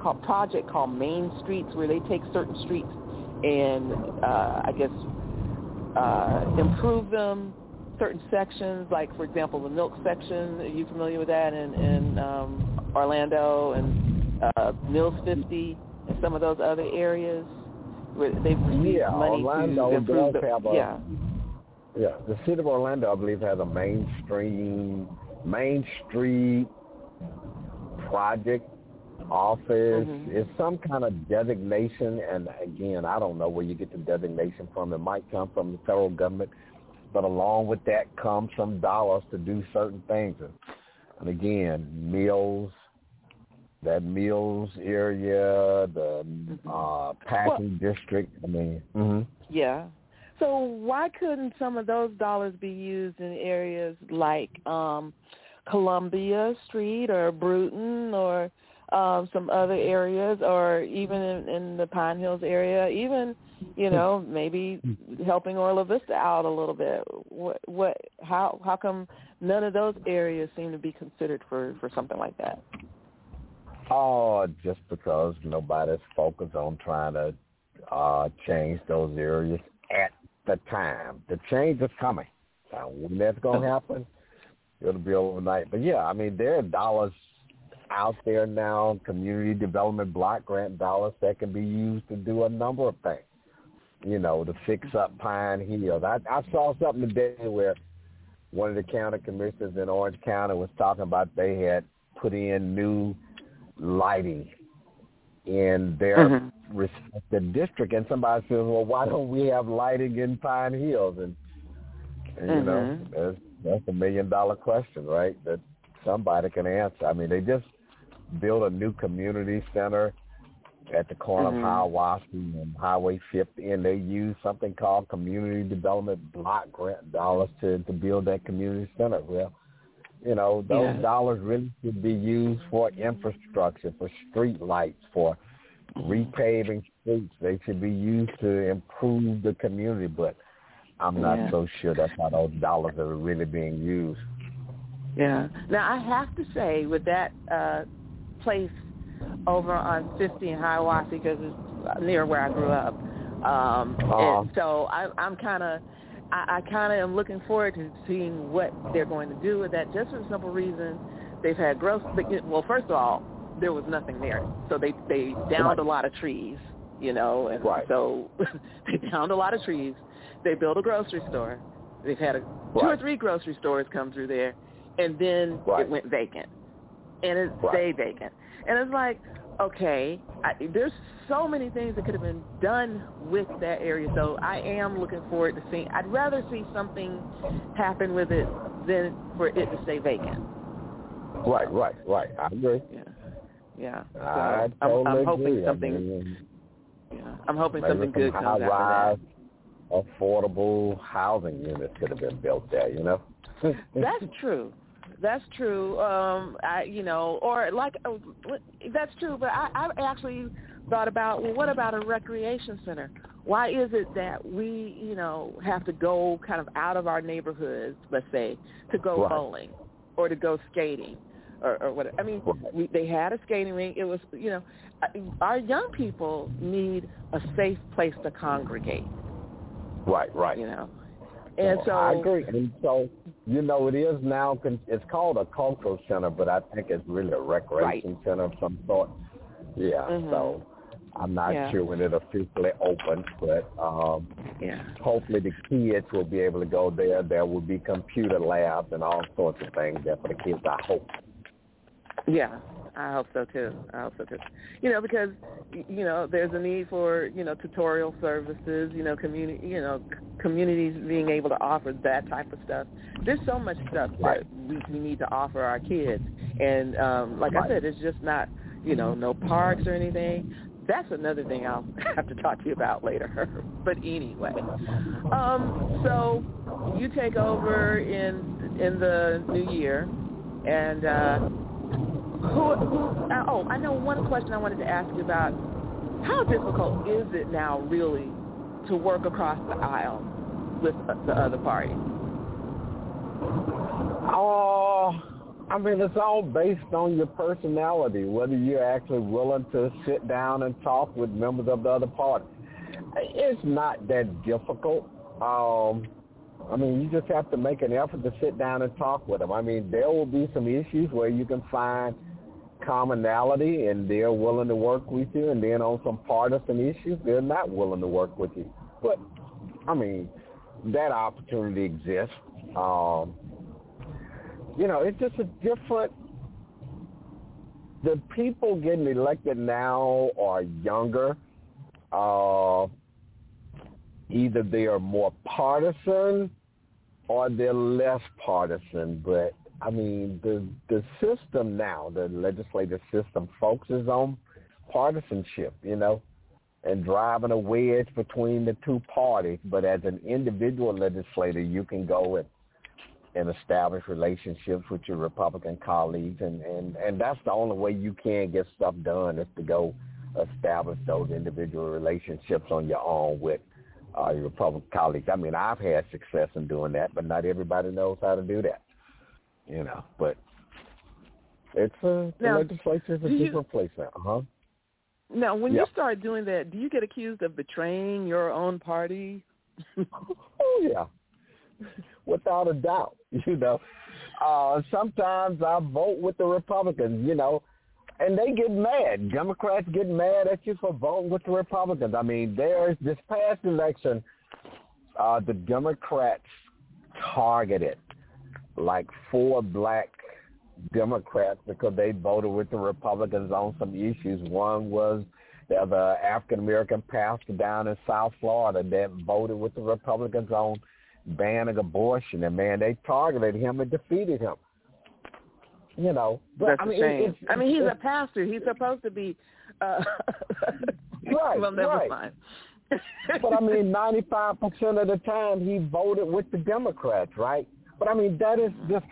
called, project called Main Streets, where they take certain streets and uh, I guess uh, improve them, certain sections, like for example the Milk section. Are you familiar with that in, in um, Orlando and uh, Mills 50 and some of those other areas? Where they've received Yeah, money Orlando to improve the, a- yeah. Yeah, the city of Orlando, I believe, has a mainstream Main Street project office. Mhm. It's some kind of designation, and again, I don't know where you get the designation from. It might come from the federal government, but along with that comes some dollars to do certain things. And, again, Mills, that Mills area, the uh, packing district. I mean, hmm Yeah. So why couldn't some of those dollars be used in areas like um Columbia Street or Bruton or um some other areas or even in, in the Pine Hills area, even, you know, maybe helping Orlo Vista out a little bit. What what how how come none of those areas seem to be considered for for something like that? Oh, just because nobody's focused on trying to uh change those areas at the time. The change is coming. Now, when that's going to happen, it'll be overnight. But yeah, I mean, there are dollars out there now, community development block grant dollars that can be used to do a number of things. You know, to fix mm-hmm. up Pine Hills. I, I saw something today where one of the county commissioners in Orange County was talking about they had put in new lighting in their Mhm. respective district, and somebody says, "Well, why don't we have lighting in Pine Hills?" And, and you know, Mhm. that's that's a million dollar question, right? That somebody can answer. I mean, they just built a new community center at the corner Mhm. of Hiawassee and Highway 50, and they use something called community development block grant dollars to to build that community center. Well, you know, those Yeah. dollars really should be used for infrastructure, for street lights, for repaving streets. They should be used to improve the community, but I'm not Yeah. so sure that's how those dollars are really being used. Yeah. Now I have to say, with that uh, place over on 50 in Hiawassee, because it's near where I grew up, um, Uh-huh. and so I, I'm kind of, I, I kind of am looking forward to seeing what they're going to do with that. Just for the simple reason, they've had growth. Well, first of all, there was nothing there, so they they downed a lot of trees, you know, and Right. so they downed a lot of trees. They built a grocery store. They've had a, two or three grocery stores come through there, and then Right. it went vacant, and it Right. stayed vacant. And it's like, okay, I, there's so many things that could have been done with that area. So I am looking forward to seeing. I'd rather see something happen with it than for it to stay vacant. Right, right, right. I agree. Yeah, yeah. So I I'm, totally I'm hoping agree. I something. mean, yeah, I'm hoping something some good comes out of high-rise, affordable housing units could have been built there. You know. That's true. That's true. Um, I, you know, or like uh, that's true. But I, I actually thought about well, what about a recreation center? Why is it that we, you know, have to go kind of out of our neighborhoods, let's say, to go Right. bowling or to go skating or, or what? I mean, Right. we, they had a skating rink. It was, you know, uh, our young people need a safe place to congregate. Right, right. You know, and so I agree. And so, you know, it is now. It's called a cultural center, but I think it's really a recreation center of some sort. Yeah. Mhm. So, I'm not Yeah. sure when it officially opens, but um, Yeah. hopefully the kids will be able to go there. There will be computer labs and all sorts of things there for the kids. I hope. Yeah, I hope so too. I hope so too. You know, because you know, there's a need for you know tutorial services. You know, community. You know, communities being able to offer that type of stuff. There's so much stuff that we, we need to offer our kids, and um, like I said, it's just not you know, no parks or anything. That's another thing I'll have to talk to you about later. but anyway, um, so you take over in in the new year, and uh, who, who? Uh, oh, I know one question I wanted to ask you about. How difficult is it now, really, to work across the aisle with the other party? Oh, I mean, it's all based on your personality, whether you're actually willing to sit down and talk with members of the other party. It's not that difficult. Um, I mean, you just have to make an effort to sit down and talk with them. I mean, there will be some issues where you can find commonality and they're willing to work with you, and then on some partisan issues, they're not willing to work with you. But, I mean, that opportunity exists. Um, you know, it's just a different. The people getting elected now are younger. Uh, either they are more partisan or they're less partisan. But I mean, the the system now, the legislative system, focuses on partisanship. You know, and driving a wedge between the two parties. But as an individual legislator, you can go and and establish relationships with your Republican colleagues, and and and that's the only way you can get stuff done is to go establish those individual relationships on your own with uh, your Republican colleagues. I mean, I've had success in doing that, but not everybody knows how to do that. You know, but it's a the now, legislature is a different you, place now. huh Now, when you start doing that, do you get accused of betraying your own party? oh yeah, without a doubt. You know, uh, sometimes I vote with the Republicans. You know, and they get mad. Democrats get mad at you for voting with the Republicans. I mean, there's this past election, uh, the Democrats targeted like four black Democrats because they voted with the Republicans on some issues. One was the an African American pastor down in South Florida that voted with the Republicans on banning abortion, and man, they targeted him and defeated him. You know, but That's I mean, shame. It's, I mean, he's a pastor. He's supposed to be. Uh, right, well, never right. mind. but I mean, ninety-five percent of the time he voted with the Democrats, right? But I mean, that is just.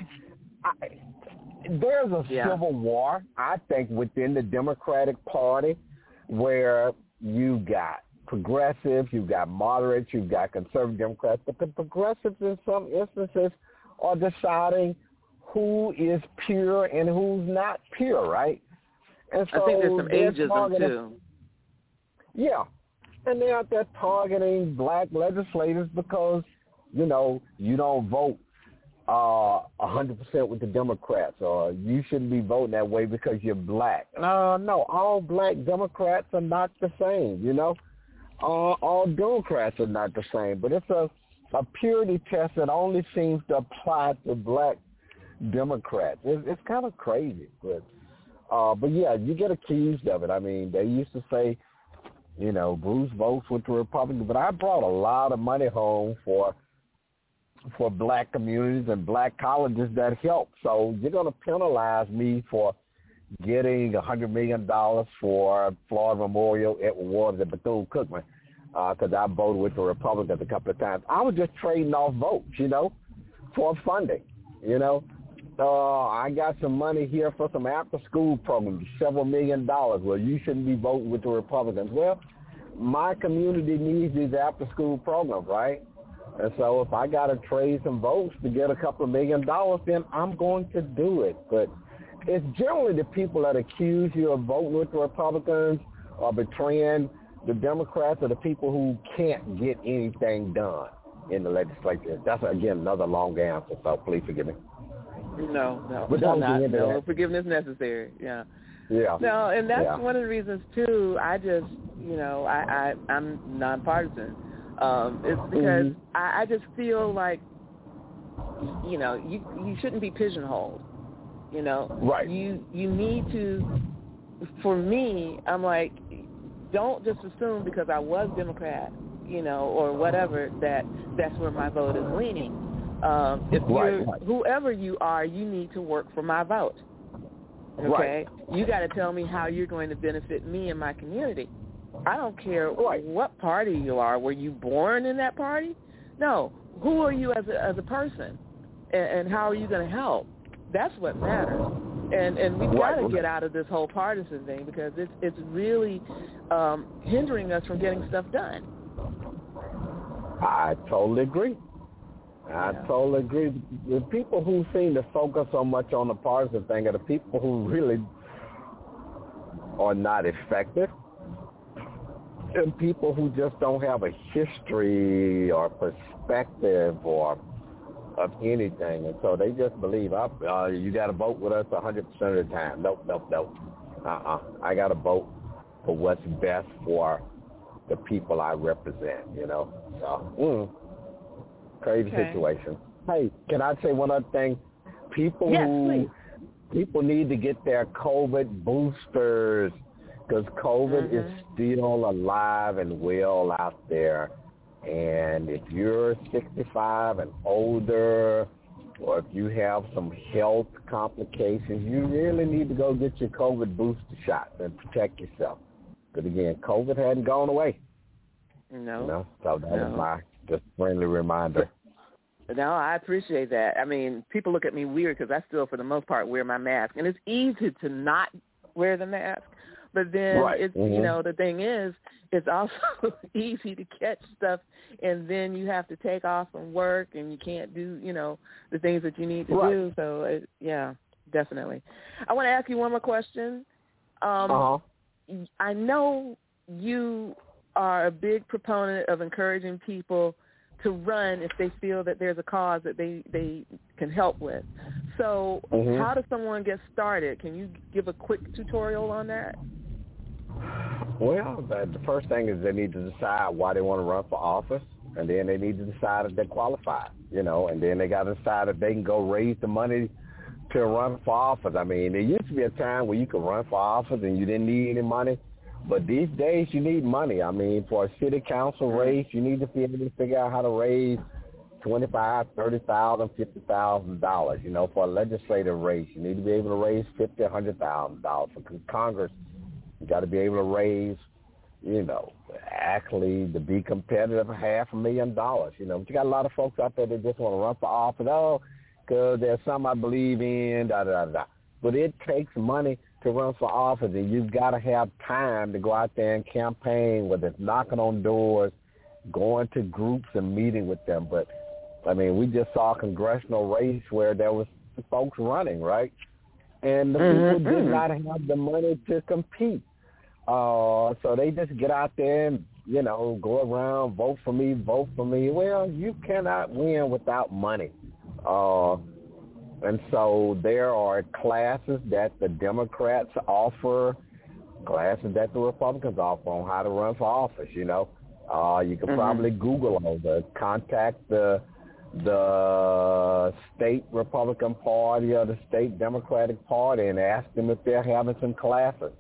I, there's a yeah. civil war, I think, within the Democratic Party, where you got progressives, you've got moderates, you've got conservative Democrats, but the progressives in some instances are deciding who is pure and who's not pure, right? And so I think there's some ageism too. Yeah, and they're out there targeting black legislators because you know you don't vote uh a hundred percent with the Democrats or you shouldn't be voting that way because you're black. No, no, all black Democrats are not the same, you know. Uh, all Democrats are not the same, but it's a a purity test that only seems to apply to black Democrats. It's, it's kind of crazy, but uh, but yeah, you get accused of it. I mean, they used to say, you know, Bruce votes with the Republicans, but I brought a lot of money home for for black communities and black colleges that help. So you're going to penalize me for getting a hundred million dollars for Florida Memorial, Edward Waters, and Bethune Cookman because uh, I voted with the Republicans a couple of times. I was just trading off votes, you know, for funding. You know, uh, I got some money here for some after-school programs, several million dollars. Well, you shouldn't be voting with the Republicans. Well, my community needs these after-school programs, right? And so if I got to trade some votes to get a couple of million dollars, then I'm going to do it. But it's generally the people that accuse you of voting with the Republicans or betraying the Democrats are the people who can't get anything done in the legislature. That's again another long answer, so please forgive me. No, no, but no, not, no forgiveness necessary. Yeah. Yeah. No, and that's yeah. one of the reasons too. I just, you know, I, I I'm nonpartisan. Um, it's because mm-hmm. I, I just feel like, you know, you you shouldn't be pigeonholed. You know, right? You you need to. For me, I'm like, don't just assume because I was Democrat, you know, or whatever that that's where my vote is leaning. Um, if right, you're whoever you are, you need to work for my vote. Okay, you got to tell me how you're going to benefit me and my community. I don't care Right. what party you are. Were you born in that party? No. Who are you as a as a person, and, and how are you going to help? That's what matters. And and we've got to get out of this whole partisan thing because it's it's really um, hindering us from getting stuff done. I totally agree. I Yeah. totally agree. The people who seem to focus so much on the partisan thing are the people who really are not effective. And people who just don't have a history or perspective or of anything. And so they just believe, I, uh, you got to vote with us 100% of the time. Nope, nope, nope. Uh-uh. I got to vote for what's best for the people I represent, you know. So, mm, crazy Okay. situation. Hey, can I say one other thing? People Yes, who people need to get their COVID boosters because COVID is Mhm. still alive and well out there. And if you're 65 and older, or if you have some health complications, you really need to go get your COVID booster shot and protect yourself. But again, COVID hadn't gone away. No. You know, so that No. my just friendly reminder. No, I appreciate that. I mean, people look at me weird because I still, for the most part, wear my mask, and it's easy to not wear the mask. But then Right. it's Mhm. you know the thing is it's also easy to catch stuff, and then you have to take off from work, and you can't do you know the things that you need to Right. do. So it, yeah, definitely. I want to ask you one more question. Um, Uh-huh. I know you are a big proponent of encouraging people to run if they feel that there's a cause that they they can help with. So, Mhm. how does someone get started? Can you give a quick tutorial on that? Well, the, the first thing is they need to decide why they want to run for office, and then they need to decide if they're qualified, you know, and then they got to decide if they can go raise the money to run for office. I mean, there used to be a time where you could run for office and you didn't need any money, but these days you need money. I mean, for a city council race, you need to be able to figure out how to raise twenty-five, thirty thousand, fifty thousand dollars. You know, for a legislative race, you need to be able to raise fifty, hundred thousand dollars. For Congress, you got to be able to raise, you know, actually to be competitive, half a million dollars. You know, but you got a lot of folks out there that just want to run for office. Oh, because there's some I believe in, da da da. But it takes money to run for office, and you've got to have time to go out there and campaign, whether it's knocking on doors, going to groups and meeting with them. But I mean, we just saw a congressional race where there was folks running, right? And the Mhm, people did mhm. not have the money to compete. Uh, so they just get out there and, you know, go around, vote for me, vote for me. Well, you cannot win without money. Uh, and so there are classes that the Democrats offer, classes that the Republicans offer on how to run for office, you know. Uh, you can Mhm. probably Google all the contact the the state Republican Party or the state Democratic Party and ask them if they're having some classes,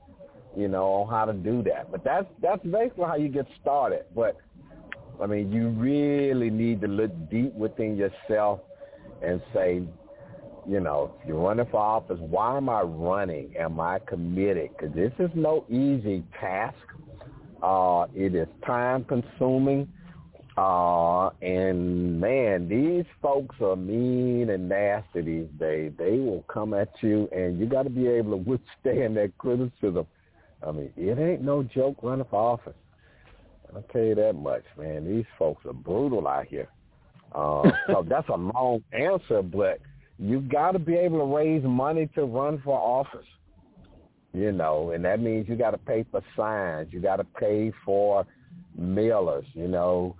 you know, on how to do that. But that's that's basically how you get started. But I mean, you really need to look deep within yourself and say, you know, if you're running for office, why am I running? Am I committed? Because this is no easy task. Uh, it is time consuming. Uh, and man, these folks are mean and nasty these days. They will come at you and you got to be able to withstand that criticism. I mean, it ain't no joke running for office. I'll tell you that much, man. These folks are brutal out here. Uh, so that's a long answer, but you got to be able to raise money to run for office. You know, and that means you got to pay for signs. You got to pay for mailers. You know,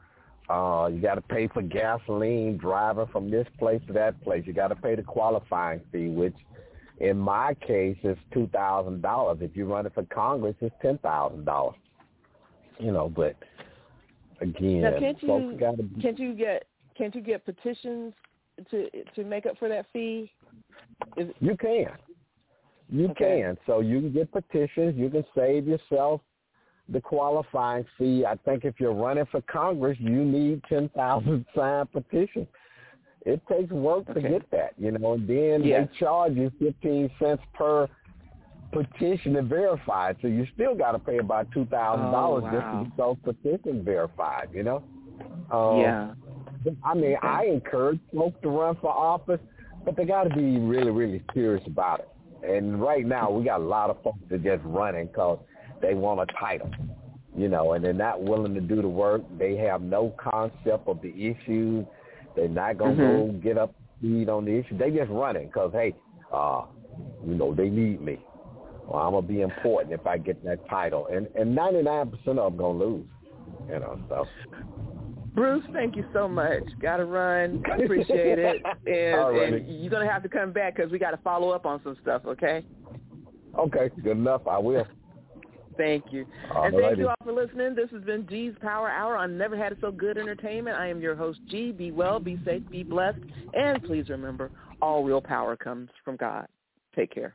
uh, you got to pay for gasoline driving from this place to that place. You got to pay the qualifying fee, which in my case it's two thousand dollars. If you're running for Congress, it's ten thousand dollars. You know, but again, Now, can't folks you got to can't you get can't you get petitions to to make up for that fee? Is, You can. You Okay. can. So you can get petitions. You can save yourself the qualifying fee. I think if you're running for Congress, you need 10,000 signed petitions. It takes work to get that, you know, and then they charge you 15 cents per petition and verified. So you still got to pay about two thousand Oh, dollars wow. just to get those petitions verified. You know. Um, yeah. I mean, I encourage folks to run for office, but they got to be really, really serious about it. And right now, we got a lot of folks that just running because they want a title, you know, and they're not willing to do the work. They have no concept of the issues. They're not gonna Mhm. go get up to speed on the issue. They just running because hey, uh, you know, they need me. Well, I'm gonna be important if I get that title, and and 99% of them gonna lose, you know. So Bruce, thank you so much. Got to run. Appreciate it. And, All righty. and you're going to have to come back because we got to follow up on some stuff, okay? okay, good enough. I will. Thank you. All and thank you all for listening. This has been G's Power Hour on Never Had It So Good Entertainment. I am your host, G. Be well, be safe, be blessed. And please remember, all real power comes from God. Take care.